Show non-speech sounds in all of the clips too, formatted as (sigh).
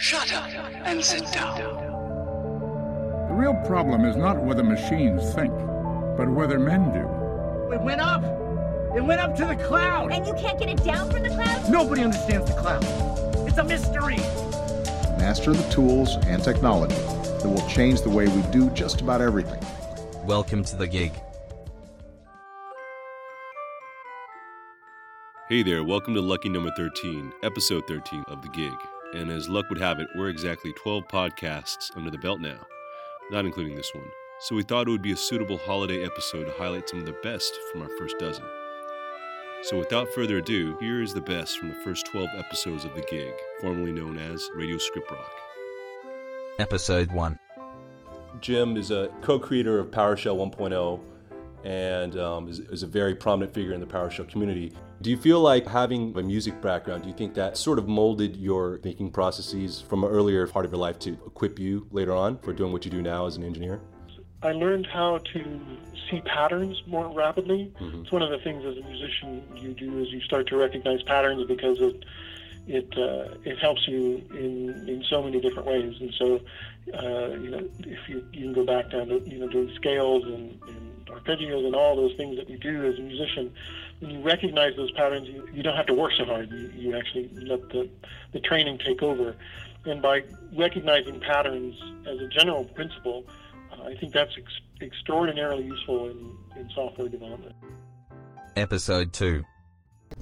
Shut up and sit down. The real problem is not whether machines think, but whether men do. It went up. It went up to the cloud. And you can't get it down from the cloud? Nobody understands the cloud. It's a mystery. Master the tools and technology that will change the way we do just about everything. Welcome to the gig. Hey there, welcome to lucky number 13, episode 13 of The Gig. And as luck would have it, we're exactly 12 podcasts under the belt now, not including this one. So we thought it would be a suitable holiday episode to highlight some of the best from our first dozen. So without further ado, here is the best from the first 12 episodes of The Gig, formerly known as Radio Script Rock. Episode 1. Jim is a co-creator of PowerShell 1.0 and um, is, is, a very prominent figure in the PowerShell community. Do you feel like having a music background, do you think that sort of molded your thinking processes from an earlier part of your life to equip you later on for doing what you do now as an engineer? I learned how to see patterns more rapidly. Mm-hmm. It's one of the things as a musician you do is you start to recognize patterns because it it uh, it helps you in in so many different ways. And so uh, you know if you you can go back down to you know doing scales and, and arpeggios and all those things that we do as a musician, when you recognize those patterns, you, you don't have to work so hard. You, you actually let the, the training take over. And by recognizing patterns as a general principle, uh, I think that's ex- extraordinarily useful in, in software development. Episode 2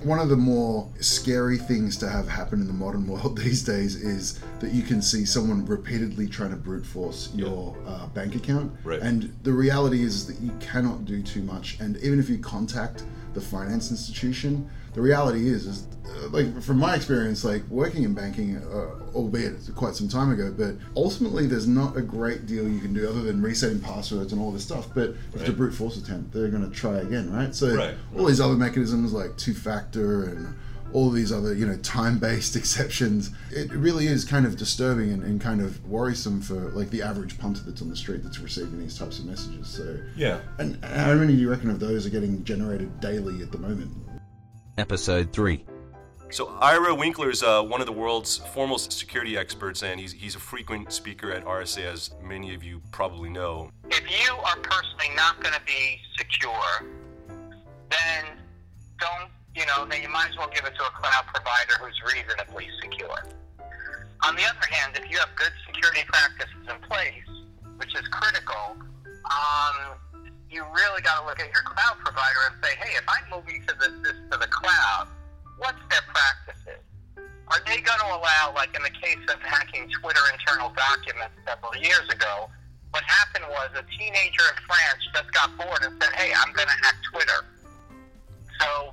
one of the more scary things to have happen in the modern (laughs) world these days is that you can see someone repeatedly trying to brute force your yeah. uh, bank account. Right. And the reality is that you cannot do too much. And even if you contact the finance institution, the reality is, is uh, like from my experience, like working in banking, uh, albeit quite some time ago, but ultimately there's not a great deal you can do other than resetting passwords and all this stuff. But if right. it's a brute force attempt, they're going to try again, right? So right. all these other mechanisms like two factor and all these other you know time-based (laughs) exceptions it really is kind of disturbing and, and, kind of worrisome for like the average punter that's on the street that's receiving these types of messages so yeah and how many do you reckon of those are getting generated daily at the moment episode 3 so Ira Winkler is uh, one of the world's foremost security experts, and he's, he's a frequent speaker at RSA, as many of you probably know. If you are personally not going to be secure, then don't you know, then you might as well give it to a cloud provider who's reasonably secure. On the other hand, if you have good security practices in place, which is critical, um, you really got to look at your cloud provider and say, hey, if I'm moving to the, this the cloud, what's their practices? Are they going to allow, like in the case of hacking Twitter internal documents several years ago, what happened was a teenager in France just got bored and said, hey, I'm going to hack Twitter. So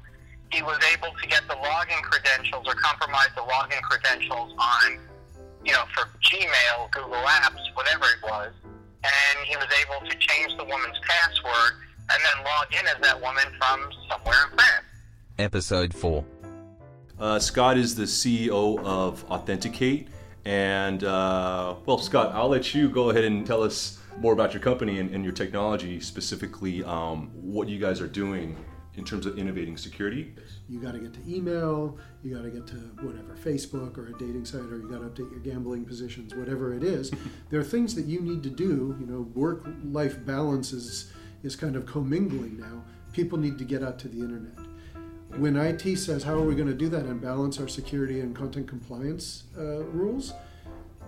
he was able to get the login credentials or compromise the login credentials on, you know, for Gmail, Google Apps, whatever it was, and he was able to change the woman's password and then log in as that woman from somewhere in France. Episode 4. Uh, Scott is the CEO of Authentic8. And, uh, well, Scott, I'll let you go ahead and tell us more about your company and, and your technology, specifically um, what you guys are doing in terms of innovating security? You got to get to email, you got to get to whatever, Facebook or a dating site, or you got to update your gambling positions, whatever it is. (laughs) there are things that you need to do. You know, work life balance is, is kind of commingling now. People need to get out to the internet. When IT says, How are we going to do that and balance our security and content compliance uh, rules?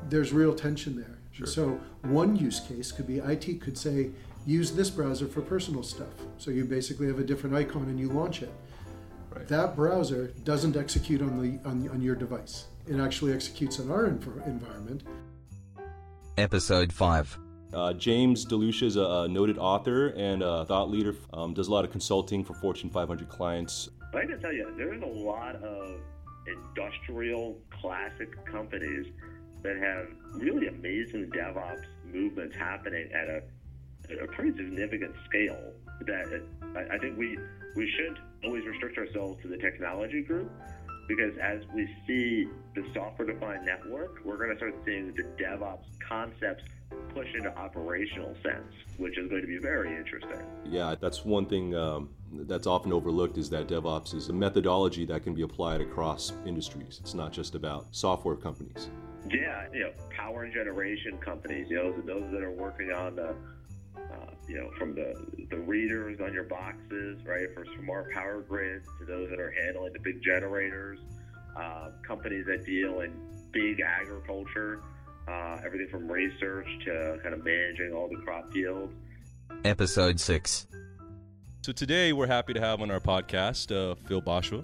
There's real tension there. Sure. So, one use case could be IT could say, use this browser for personal stuff. So you basically have a different icon and you launch it. Right. That browser doesn't execute on the on, on your device. It actually executes on our environment. Episode 5. Uh, James DeLucia is a, noted author and a thought leader. Um, does a lot of consulting for Fortune 500 clients. I got to tell you, there's a lot of industrial classic companies that have really amazing DevOps movements happening at a a pretty significant scale that I think we we should always restrict ourselves to the technology group because as we see the software defined network, we're going to start seeing the DevOps concepts push into operational sense, which is going to be very interesting. Yeah, that's one thing um, that's often overlooked is that DevOps is a methodology that can be applied across industries. It's not just about software companies. Yeah, you know, power and generation companies, you know, those, those that are working on the, uh, you know, from the the readers on your boxes, right, for smart power grids to those that are handling the big generators, uh, companies that deal in big agriculture, uh, everything from research to kind of managing all the crop yields. Episode 6. So today we're happy to have on our podcast uh, Phil Boshua.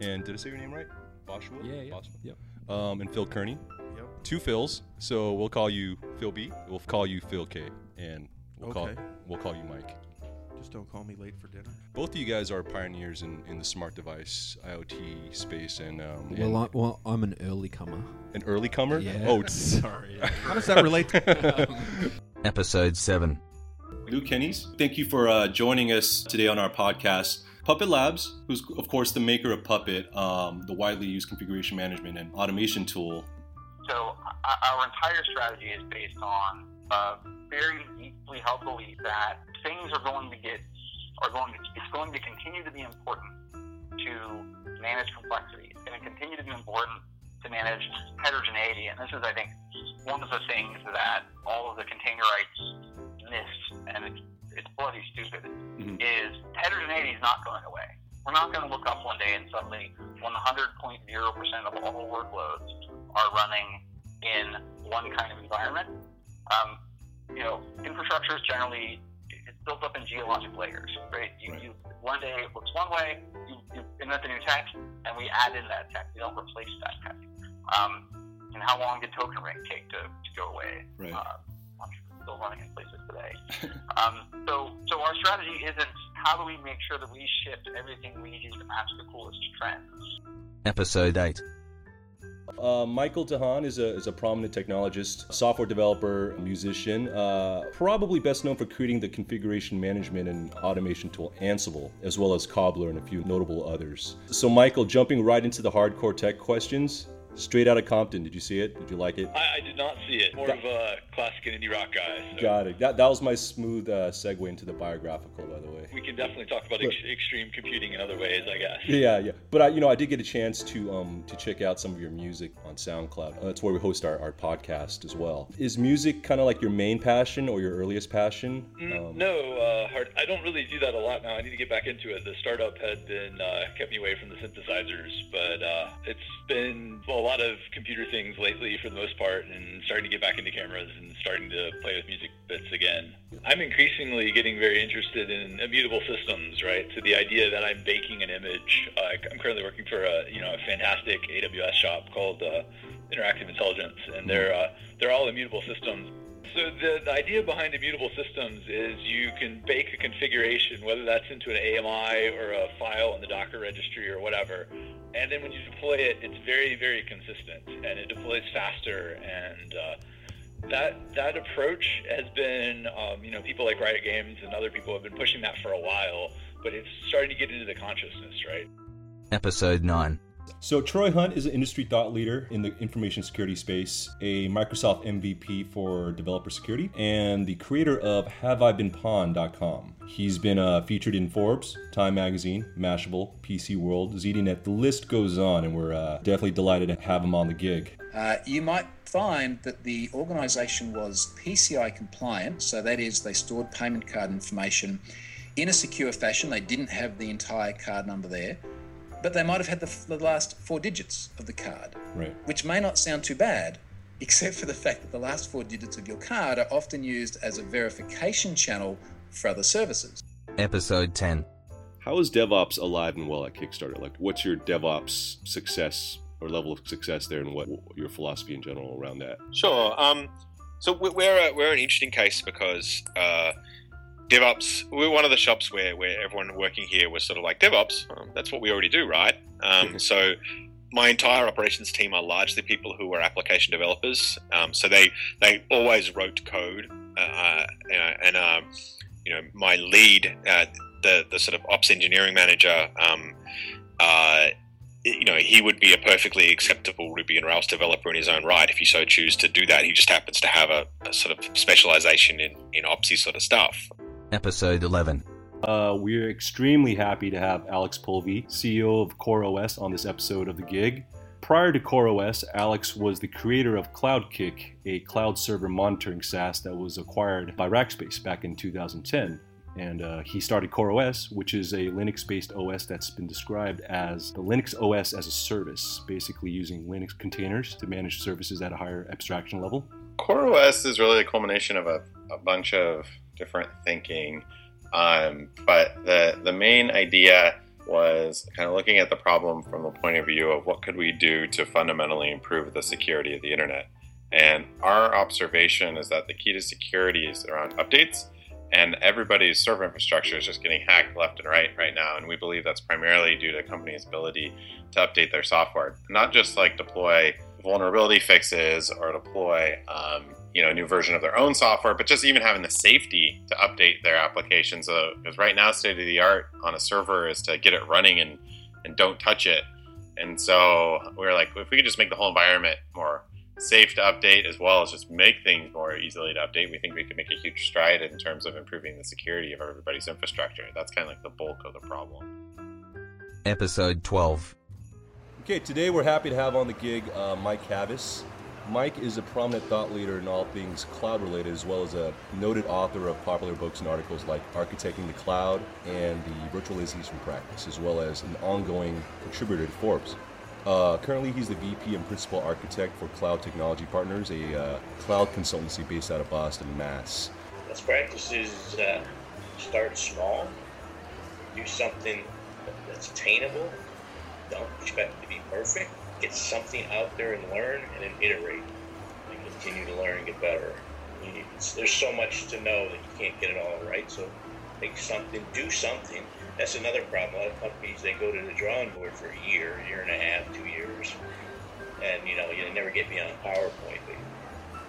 And did I say your name right? Boshua? Yeah, yeah. Boshua. Yep. Um, and Phil Kearney. Yep. Two Phils. So we'll call you Phil B. We'll call you Phil K. And we'll call we'll call you Mike. Just don't call me late for dinner. Both of you guys are pioneers in, in the smart device IoT space and um, Well, I, well, I'm an early comer. an early comer. Yeah. Oh, (laughs) Sorry. (laughs) How does that relate to? (laughs) Episode 7. Luke Kanies. thank you for uh, joining us today on our podcast. Puppet Labs, who's of course the maker of Puppet, um, the widely used configuration management and automation tool. So uh, our entire strategy is based on a very deeply held belief that things are going to get, are going to, it's going to continue to be important to manage complexity. It's going to continue to be important to manage heterogeneity. And this is, I think, one of the things that all of the containerites miss, and it's, it's bloody stupid, mm-hmm. is heterogeneity is not going away. We're not going to look up one day and suddenly 100.0% of all workloads are running in one kind of environment. Um, you know, infrastructure is generally it's built up in geologic layers, right? You, you one day it looks one way, you, you invent a new tech, and we add in that tech. We don't replace that tech. Um, and how long did token ring take to, to go away? Right. Uh, I'm still running in places today. (laughs) um, so, so our strategy isn't how do we make sure that we shift everything we do to match the coolest trends. Episode 8. Uh, Michael DeHaan is a, is a prominent technologist, software developer, musician, uh, probably best known for creating the configuration management and automation tool Ansible, as well as Cobbler and a few notable others. So, Michael, jumping right into the hardcore tech questions, straight out of Compton, did you see it? Did you like it? I, I did not see it. More Got- of a classic indie rock guy. So Got it. That, that was my smooth uh, segue into the biographical, by the way. We can definitely talk about ex- extreme computing in other ways, I guess. Yeah, yeah. But I, you know, I did get a chance to um to check out some of your music on SoundCloud. Uh, that's where we host our, our podcast as well. Is music kind of like your main passion or your earliest passion? Mm, Um, no, uh, hard. I don't really do that a lot now. I need to get back into it. The startup had been uh, kept me away from the synthesizers, but uh, it's been a lot of computer things lately for the most part, and starting to get back into cameras and starting to play with music bits again. I'm increasingly getting very interested in immutable systems, right? So the idea that I'm baking an image. Uh, I'm currently working for a you know a fantastic AWS shop called uh, Interactive Intelligence, and they're uh, they're all immutable systems. So the, the idea behind immutable systems is you can bake a configuration, whether that's into an AMI or a file in the Docker registry or whatever, and then when you deploy it, it's very very consistent and it deploys faster and uh, that that approach has been, um, you know, people like Riot Games and other people have been pushing that for a while, but it's starting to get into the consciousness, right? Episode 9. So Troy Hunt is an industry thought leader in the information security space, a Microsoft MVP for developer security, and the creator of HaveIBeenPwned.com. He's been uh, featured in Forbes, Time Magazine, Mashable, PC World, ZDNet. The list goes on, and we're uh, definitely delighted to have him on the gig. Uh, you might find that the organisation was PCI compliant, so that is, they stored payment card information in a secure fashion. They didn't have the entire card number there, but they might have had the, the last four digits of the card, Right. which may not sound too bad, (laughs) except for the fact that the last four digits of your card are often used as a verification channel for other services. Episode 10. How is DevOps alive and well at Kickstarter? Like, what's your DevOps success or level of success there, and what your philosophy in general around that? Sure. Um, so we- we're a, we're an interesting case because uh, DevOps. We're one of the shops where, where everyone working here was sort of like DevOps. Um, that's what we already do, right? Um, (laughs) so my entire operations team are largely people who are application developers. Um, so they they always wrote code, uh, uh, and um, you know my lead, uh, the the sort of ops engineering manager. Um, uh, you know, he would be a perfectly acceptable Ruby and Rails developer in his own right if you so choose to do that. He just happens to have a, a sort of specialization in, in opsy sort of stuff. Episode 11. Uh, we're extremely happy to have Alex Polvi, CEO of Core OS, on this episode of The Gig. prior to CoreOS, Alex was the creator of CloudKick, a cloud server monitoring SaaS that was acquired by Rackspace back in 2010. And uh, he started CoreOS, which is a Linux based OS that's been described as the Linux OS as a service, basically using Linux containers to manage services at a higher abstraction level. CoreOS is really a culmination of a, a bunch of different thinking. Um, but the, the main idea was kind of looking at the problem from the point of view of what could we do to fundamentally improve the security of the internet. And our observation is that the key to security is around updates and everybody's server infrastructure is just getting hacked left and right right now and we believe that's primarily due to companies ability to update their software not just like deploy vulnerability fixes or deploy um, you know a new version of their own software but just even having the safety to update their applications because uh, right now state of the art on a server is to get it running and and don't touch it and so we we're like if we could just make the whole environment more safe to update as well as just make things more easily to update, we think we could make a huge stride in terms of improving the security of everybody's infrastructure. That's kind of like the bulk of the problem. Episode 12. Okay, today we're happy to have on the gig uh, Mike Kavis. Mike is a prominent thought leader in all things cloud related, as well as a noted author of popular books and articles like Architecting the Cloud and the Virtualization Practice, as well as an ongoing contributor to Forbes. Uh, currently, he's the VP and Principal Architect for Cloud Technology Partners, a uh, cloud consultancy based out of Boston, Mass. Best practices uh, start small, do something that's attainable, don't expect it to be perfect, get something out there and learn, and then iterate and continue to learn and get better. There's so much to know that you can't get it all right, so make something, do something that's another problem. A lot of companies they go to the drawing board for a year, year and a half, two years, and you know you never get beyond PowerPoint. But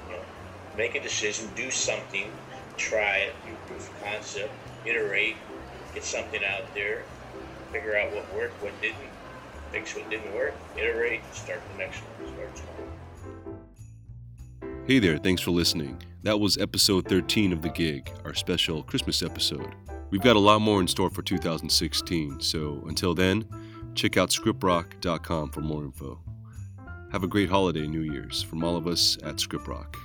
you know, make a decision, do something, try it, do proof of concept, iterate, get something out there, figure out what worked, what didn't, fix what didn't work, iterate, start the next one, start. Hey there, thanks for listening. That was episode 13 of The Gig, our special Christmas episode. We've got a lot more in store for 2016, so until then, check out scriptrock.com for more info. Have a great holiday, New Year's, from all of us at Scriptrock.